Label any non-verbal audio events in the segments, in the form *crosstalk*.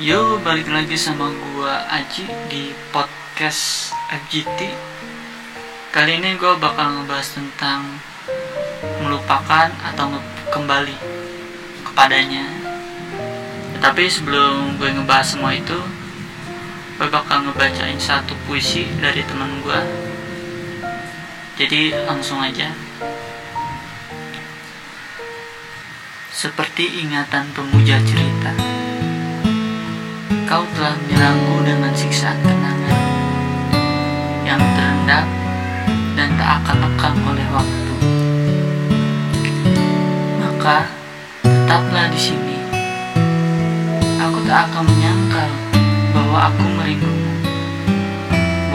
Yo, balik lagi sama gua Aji di podcast FGT. Kali ini gua bakal ngebahas tentang melupakan atau kembali kepadanya. Tetapi sebelum gue ngebahas semua itu, gue bakal ngebacain satu puisi dari teman gua. Jadi langsung aja. Seperti ingatan pemuja cerita Kau telah menyerangku dengan siksaan kenangan Yang terendam dan tak akan lekang oleh waktu. Maka tetaplah di sini. Aku tak akan menyangkal bahwa aku merindumu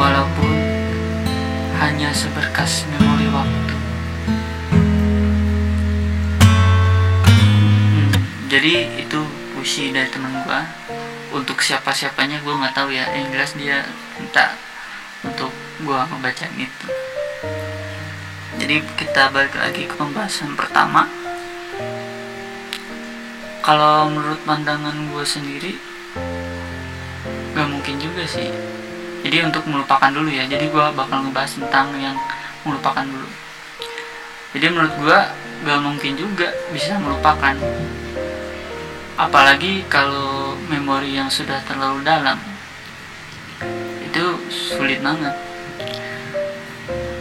Walaupun hanya seberkas memori waktu. Hmm, jadi itu puisi dari teman gua untuk siapa siapanya gue nggak tahu ya. Yang jelas dia minta untuk gua ngebaca itu. Jadi kita balik lagi ke pembahasan pertama. Kalau menurut pandangan gue sendiri gak mungkin juga sih. Jadi untuk melupakan dulu ya. Jadi gua bakal ngebahas tentang yang melupakan dulu. Jadi menurut gua gak mungkin juga bisa melupakan apalagi kalau memori yang sudah terlalu dalam. Itu sulit banget.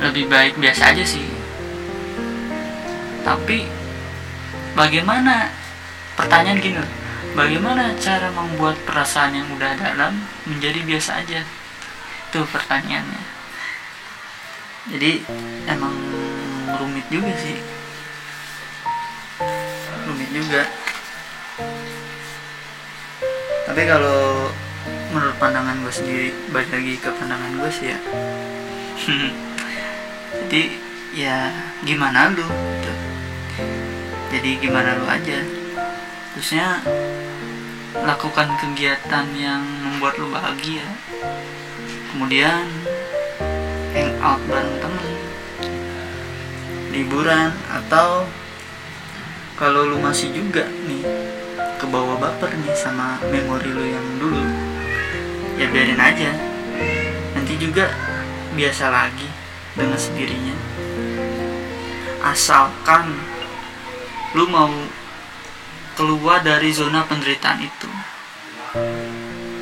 Lebih baik biasa aja sih. Tapi bagaimana pertanyaan gini bagaimana cara membuat perasaan yang udah dalam menjadi biasa aja? Itu pertanyaannya. Jadi emang rumit juga sih. Rumit juga tapi kalau menurut pandangan gue sendiri balik lagi ke pandangan gue sih ya. *laughs* Jadi ya gimana lu gitu. jadi gimana lu aja. Terusnya lakukan kegiatan yang membuat lu bahagia. Kemudian hang out bareng temen. Liburan atau kalau lu masih juga nih ke bawah baper nih sama memori lu yang dulu. Ya biarin aja. Nanti juga biasa lagi dengan sendirinya. Asalkan lu mau keluar dari zona penderitaan itu.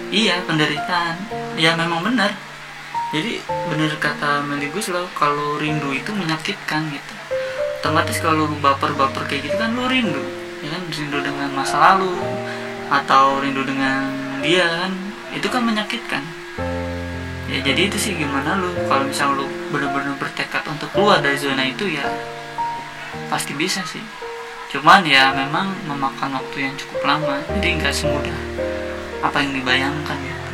Iya penderitaan. Ya memang benar. Jadi benar kata Meligus loh kalau rindu itu menyakitkan gitu. Otomatis kalau baper-baper kayak gitu kan lu rindu ya kan rindu dengan masa lalu atau rindu dengan dia kan itu kan menyakitkan. Ya jadi itu sih gimana lu kalau misal lu benar-benar bertekad untuk keluar dari zona itu ya pasti bisa sih. Cuman ya memang memakan waktu yang cukup lama jadi nggak semudah apa yang dibayangkan gitu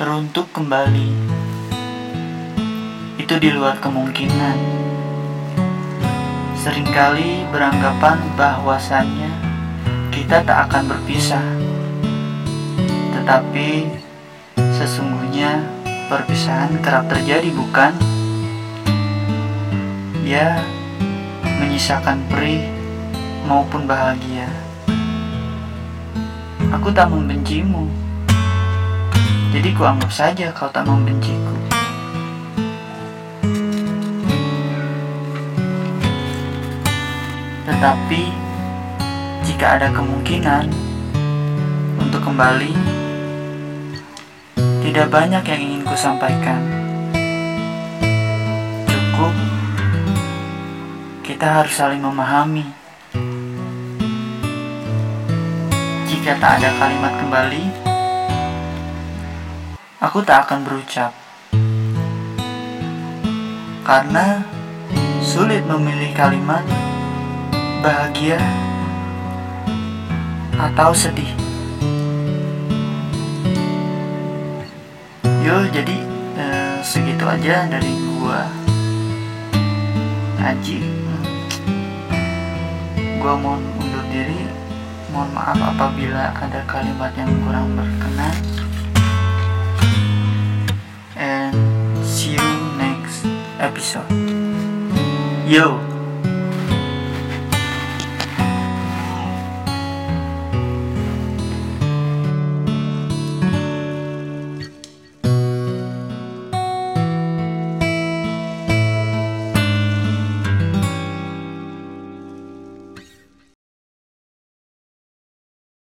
teruntuk kembali itu di luar kemungkinan sering kali beranggapan bahwasannya kita tak akan berpisah. Tetapi sesungguhnya perpisahan kerap terjadi bukan? Ya menyisakan perih maupun bahagia. Aku tak membencimu. Jadi ku anggap saja kau tak membenciku Tetapi jika ada kemungkinan untuk kembali, tidak banyak yang ingin ku sampaikan. Cukup kita harus saling memahami. Jika tak ada kalimat kembali, aku tak akan berucap. Karena sulit memilih kalimat bahagia atau sedih. Yo, jadi eh, segitu aja dari gua. Aji. Gua mau undur diri. Mohon maaf apabila ada kalimat yang kurang berkenan. And see you next episode. Yo.